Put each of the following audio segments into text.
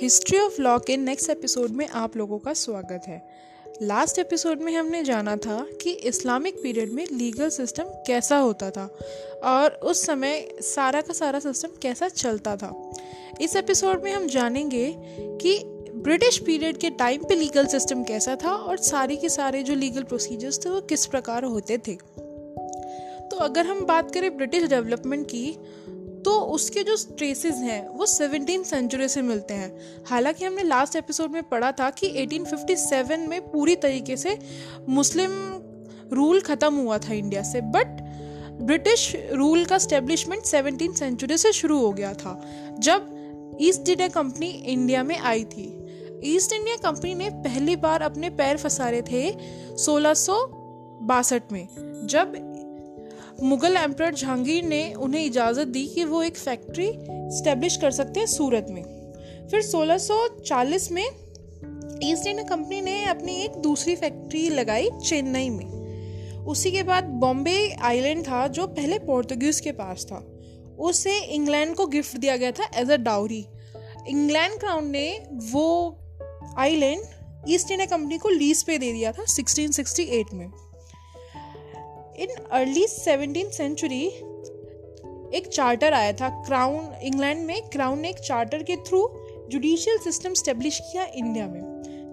History of law के next episode में आप लोगों का स्वागत है। लास्ट एपिसोड में हमने जाना था कि इस्लामिक पीरियड में लीगल सिस्टम कैसा होता था और उस समय सारा का सारा सिस्टम कैसा चलता था। इस एपिसोड में हम जानेंगे कि ब्रिटिश पीरियड के टाइम पे लीगल सिस्टम कैसा था और सारे के सारे जो लीगल प्रोसीजर्स थे वो किस प्रकार होते थे। तो अगर हम बात करें ब्रिटिश डेवलपमेंट की तो उसके जो ट्रेसेस हैं, वो सेवनटीन सेंचुरी से मिलते हैं। हालाँकि हमने लास्ट एपिसोड में पढ़ा था कि 1857 में पूरी तरीके से मुस्लिम रूल ख़त्म हुआ था इंडिया से बट ब्रिटिश रूल का स्टेब्लिशमेंट सेवनटीन सेंचुरी से शुरू हो गया था, जब ईस्ट इंडिया कंपनी इंडिया में आई थी। ईस्ट इंडिया कंपनी ने पहली बार अपने पैर फंसारे थे सोलह में, जब मुगल एम्पर जहांगीर ने उन्हें इजाज़त दी कि वो एक फैक्ट्री स्टेब्लिश कर सकते हैं सूरत में। फिर 1640 में ईस्ट इंडिया कंपनी ने अपनी एक दूसरी फैक्ट्री लगाई चेन्नई में। उसी के बाद बॉम्बे आइलैंड था जो पहले पोर्तुगीज के पास था। उसे इंग्लैंड को गिफ्ट दिया गया था as a dowry England crown ने वो आइलैंड ईस्ट इंडिया कंपनी को लीज पे दे दिया था 1668 में। इन अर्ली सेवनटीन सेंचुरी एक चार्टर आया था क्राउन इंग्लैंड में क्राउन ने एक चार्टर के थ्रू जुडिशियल सिस्टम स्टेब्लिश किया इंडिया में।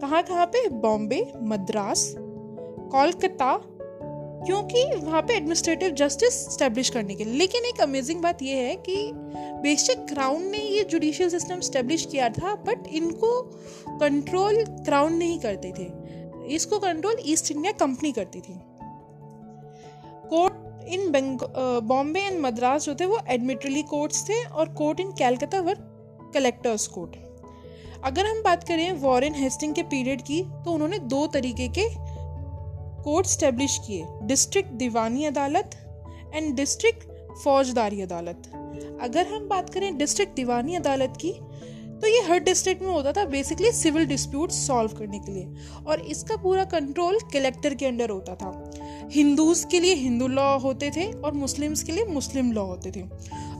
कहाँ कहाँ पे? बॉम्बे मद्रास कोलकाता क्योंकि वहाँ पे एडमिनिस्ट्रेटिव जस्टिस स्टेब्लिश करने के लिए। लेकिन एक अमेजिंग बात यह है कि बेशक क्राउन ने ये जुडिशियल सिस्टम स्टेब्लिश किया था बट इनको कंट्रोल क्राउन नहीं करते थे। इसको कंट्रोल ईस्ट इंडिया कंपनी करती थी। Court in Bombay and Madras जो थे, वो एडमिटरली कोर्ट्स थे और court in Calcutta were collectors court अगर हम बात करें वॉरेन हेस्टिंग के पीरियड की तो उन्होंने दो तरीके के कोर्ट स्टेब्लिश किए। डिस्ट्रिक्ट दीवानी अदालत एंड डिस्ट्रिक्ट फौजदारी अदालत। अगर हम बात करें डिस्ट्रिक्ट दीवानी अदालत की तो ये हर डिस्ट्रिक्ट में होता था बेसिकली सिविल डिस्प्यूट सॉल्व करने के लिए। और इसका पूरा कंट्रोल कलेक्टर के अंडर होता था। हिंदूज के लिए हिंदू लॉ होते थे और मुस्लिम्स के लिए मुस्लिम लॉ होते थे।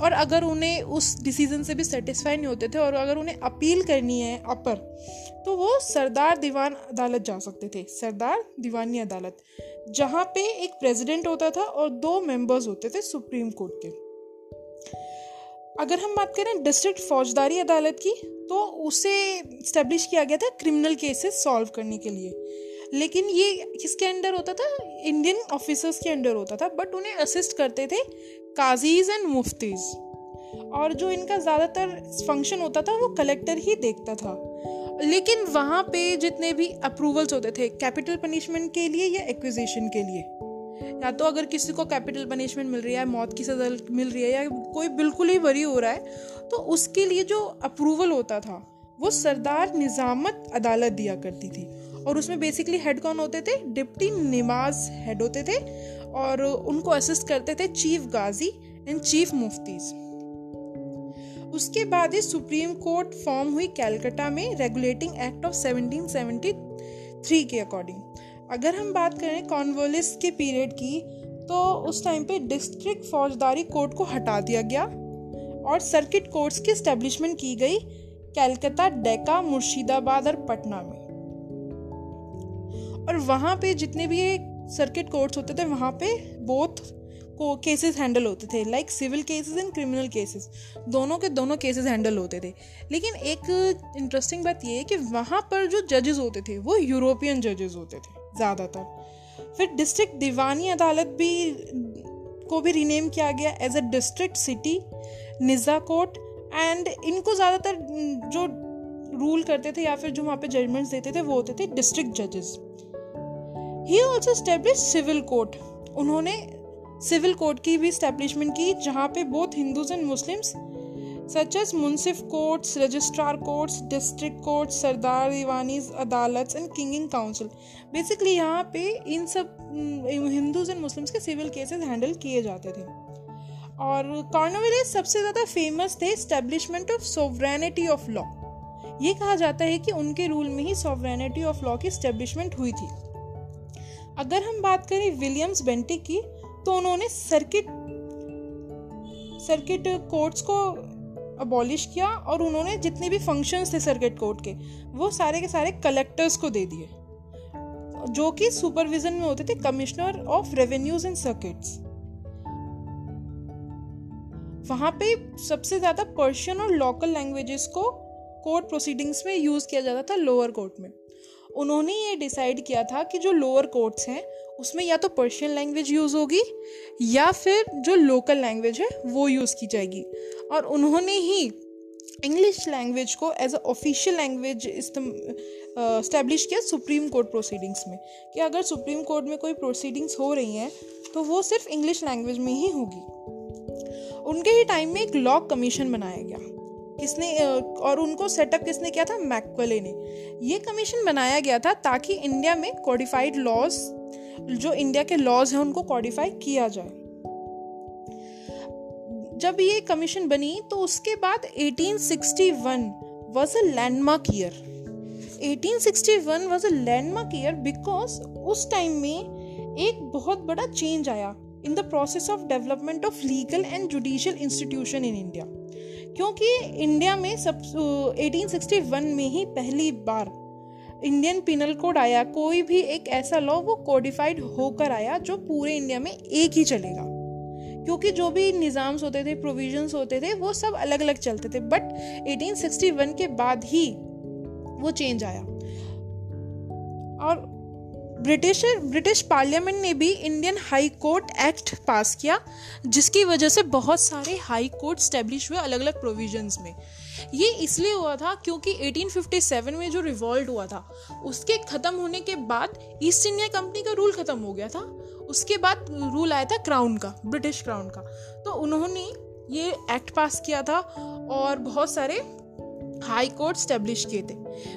और अगर उन्हें उस डिसीज़न से भी सेटिस्फाई नहीं होते थे और अगर उन्हें अपील करनी है अपर तो वो सरदार दीवान अदालत जा सकते थे। सरदार दीवानी अदालत, जहाँ पे एक प्रेसिडेंट होता था और दो मेंबर्स होते थे सुप्रीम कोर्ट के। अगर हम बात करें डिस्ट्रिक्ट फौजदारी अदालत की तो उसे स्टेब्लिश किया गया था क्रिमिनल केसेस सॉल्व करने के लिए। लेकिन ये किसके अंडर होता था? इंडियन ऑफिसर्स के अंडर होता था बट उन्हें असिस्ट करते थे काजीज एंड मुफ्तीज और जो इनका ज़्यादातर फ़ंक्शन होता था, वो कलेक्टर ही देखता था। लेकिन वहाँ पे जितने भी अप्रूवल्स होते थे कैपिटल पनिशमेंट के लिए या एक्विजिशन के लिए या तो अगर किसी को कैपिटल पनिशमेंट मिल रही है, मौत की सजा मिल रही है, या कोई बिल्कुल ही वरी हो रहा है तो उसके लिए जो अप्रूवल होता था, वो सरदार निज़ामत अदालत दिया करती थी। और उसमें बेसिकली हेड कौन होते थे? डिप्टी नमाज़ हेड होते थे और उनको असिस्ट करते थे चीफ गाजी एंड चीफ मुफ्तीज उसके बाद ही सुप्रीम कोर्ट फॉर्म हुई कैलकाटा में रेगुलेटिंग एक्ट ऑफ़ 1773 के अकॉर्डिंग अगर हम बात करें कॉन्वोलिस के पीरियड की तो उस टाइम पे डिस्ट्रिक्ट फौजदारी कोर्ट को हटा दिया गया और सर्किट कोर्ट्स की स्टेब्लिशमेंट की गई कैलकाता डेका, मुर्शिदाबाद और पटना में। और वहाँ पे जितने भी सर्किट कोर्ट्स होते थे, वहाँ पे बोथ को केसेस हैंडल होते थे like civil cases and criminal cases दोनों के दोनों केसेस हैंडल होते थे। लेकिन एक इंटरेस्टिंग बात ये है कि वहाँ पर जो जजेस होते थे, वो यूरोपियन जजेस होते थे। ज़्यादातर। फिर डिस्ट्रिक्ट दीवानी अदालत भी को भी रीनेम किया गया एज अ डिस्ट्रिक्ट सिटी निज़ा कोर्ट एंड इनको ज़्यादातर जो रूल करते थे या फिर जो वहाँ पे जजमेंट्स देते थे, वो होते थे डिस्ट्रिक्ट जजेस ही ऑल्सो स्टेब्लिश सिविल कोर्ट उन्होंने सिविल कोर्ट की भी स्टैब्लिशमेंट की, जहाँ पे both Hindus and Muslims such as Munsif courts registrar courts district court सरदार दीवानी अदालत and king in council basically यहाँ पे इन सब हिंदूज एंड मुस्लिम्स के सिविल केसेस हैंडल किए जाते थे। और कॉर्नोविलिस सबसे ज़्यादा फ़ेमस थे establishment of sovereignty of law ये कहा जाता है कि उनके रूल में ही सोवरेनिटी ऑफ़ लॉ की स्टैब्लिशमेंट हुई थी। अगर हम बात करें विलियम्स बेंटिक की तो उन्होंने सर्किट सर्किट कोर्ट्स को अबॉलिश किया और उन्होंने जितने भी फ़ंक्शंस थे सर्किट कोर्ट के, वो सारे के सारे कलेक्टर्स को दे दिए। जो कि सुपरविजन में होते थे commissioner of revenues and circuits वहाँ पे सबसे ज़्यादा पर्शियन और लोकल लैंग्वेजेस को कोर्ट प्रोसीडिंग्स में यूज़ किया जाता था लोअर कोर्ट में। उन्होंने ये डिसाइड किया था कि जो लोअर कोर्ट्स हैं उसमें या तो पर्शियन लैंग्वेज यूज़ होगी, या फिर जो लोकल लैंग्वेज है, वो यूज़ की जाएगी। और उन्होंने ही इंग्लिश लैंग्वेज को as a official language establish किया सुप्रीम कोर्ट प्रोसीडिंग्स में, कि अगर सुप्रीम कोर्ट में कोई प्रोसीडिंग्स हो रही हैं तो वो सिर्फ़ इंग्लिश लैंग्वेज में ही होगी। उनके ही टाइम में एक लॉ कमीशन बनाया गया। किसने और उनको सेटअप किसने किया था? मैकवले ने। ये कमीशन बनाया गया था ताकि इंडिया में कोडिफाइड लॉज जो इंडिया के लॉज हैं, उनको कोडिफाई किया जाए। जब ये कमीशन बनी तो उसके बाद 1861 was a landmark year 1861 was a landmark year because उस टाइम में एक बहुत बड़ा चेंज आया in the process of development of legal and judicial institution in India क्योंकि इंडिया में सब 1861 में ही पहली बार इंडियन पिनल कोड आया, कोई भी एक ऐसा लॉ वो कोडिफाइड होकर आया जो पूरे इंडिया में एक ही चलेगा। क्योंकि जो भी निज़ाम्स होते थे प्रोविजंस होते थे, वो सब अलग अलग चलते थे। बट 1861 के बाद ही वो चेंज आया। और ब्रिटिश ब्रिटिश पार्लियामेंट ने भी Indian high court act pass किया, जिसकी वजह से बहुत सारे हाई कोर्ट स्टेब्लिश हुए अलग अलग प्रोविजंस में। ये इसलिए हुआ था क्योंकि 1857 में जो रिवॉल्ट हुआ था, उसके ख़त्म होने के बाद ईस्ट इंडिया कंपनी का रूल ख़त्म हो गया था। उसके बाद रूल आया था क्राउन का ब्रिटिश क्राउन का। तो उन्होंने ये एक्ट पास किया था और बहुत सारे हाई कोर्ट स्टेब्लिश किए थे।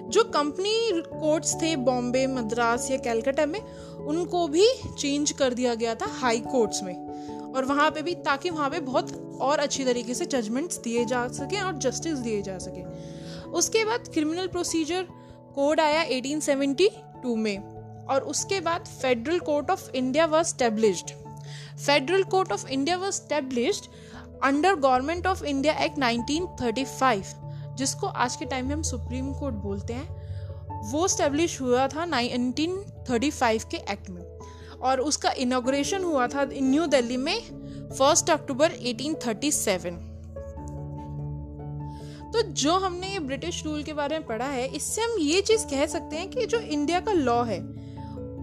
जो कंपनी कोर्ट्स थे बॉम्बे मद्रास या कैलकाटा में, उनको भी चेंज कर दिया गया था हाई कोर्ट्स में। और वहाँ पे भी ताकि वहाँ पे बहुत और अच्छी तरीके से जजमेंट्स दिए जा सके और जस्टिस दिए जा सके। उसके बाद क्रिमिनल प्रोसीजर कोड आया 1872 में और उसके बाद federal court of India was established federal court of India was established under government of India act 1935 जिसको आज के टाइम में हम सुप्रीम कोर्ट बोलते हैं। वो स्टेब्लिश हुआ था 1935 के एक्ट में। और उसका इनाग्रेशन हुआ था न्यू दिल्ली में फ़र्स्ट अक्टूबर 1837 तो जो हमने ये ब्रिटिश रूल के बारे में पढ़ा है, इससे हम ये चीज़ कह सकते हैं कि जो इंडिया का लॉ है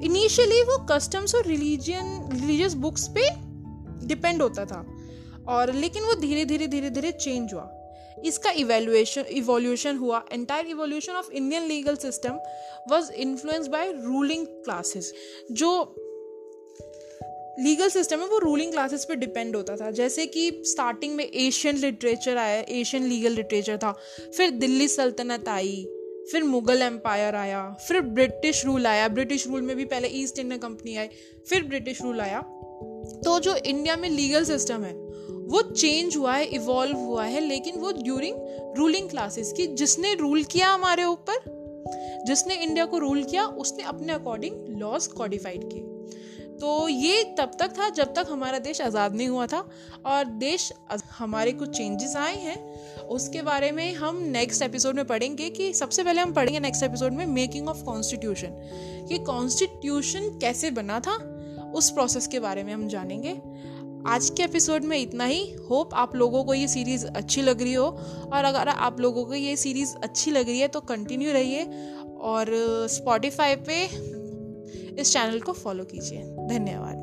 इनिशियली वो कस्टम्स और रिलीजियन रिलीजियस बुक्स पे डिपेंड होता था। और लेकिन वो धीरे धीरे धीरे धीरे चेंज हुआ। इसका इवेल्युएशन इवोल्यूशन हुआ। Entire evolution of Indian legal system was influence by ruling classes जो लीगल सिस्टम है, वो रूलिंग क्लासेस पे डिपेंड होता था। जैसे कि स्टार्टिंग में एशियन लिटरेचर आया एशियन लीगल लिटरेचर था, फिर दिल्ली सल्तनत आई, फिर मुगल एम्पायर आया, फिर ब्रिटिश रूल आया। ब्रिटिश रूल में भी पहले ईस्ट इंडिया कंपनी आई, फिर ब्रिटिश रूल आया। तो जो इंडिया में लीगल सिस्टम है, वो चेंज हुआ है इवॉल्व हुआ है, लेकिन वो ड्यूरिंग रूलिंग क्लासेस की, जिसने रूल किया हमारे ऊपर, जिसने इंडिया को रूल किया, उसने अपने अकॉर्डिंग लॉज कॉडिफाइड किए। तो ये तब तक था जब तक हमारा देश आज़ाद नहीं हुआ था और देश हमारे कुछ चेंजेस आए हैं। उसके बारे में हम नेक्स्ट एपिसोड में पढ़ेंगे कि सबसे पहले हम पढ़ेंगे नेक्स्ट एपिसोड में मेकिंग ऑफ़ कॉन्स्टिट्यूशन कि कॉन्स्टिट्यूशन कैसे बना था, उस प्रोसेस के बारे में हम जानेंगे। आज के एपिसोड में इतना ही। होप आप लोगों को ये सीरीज़ अच्छी लग रही हो और अगर आप लोगों को ये सीरीज़ अच्छी लग रही है तो कंटिन्यू रहिए और स्पॉटिफाई पे इस चैनल को फॉलो कीजिए। धन्यवाद।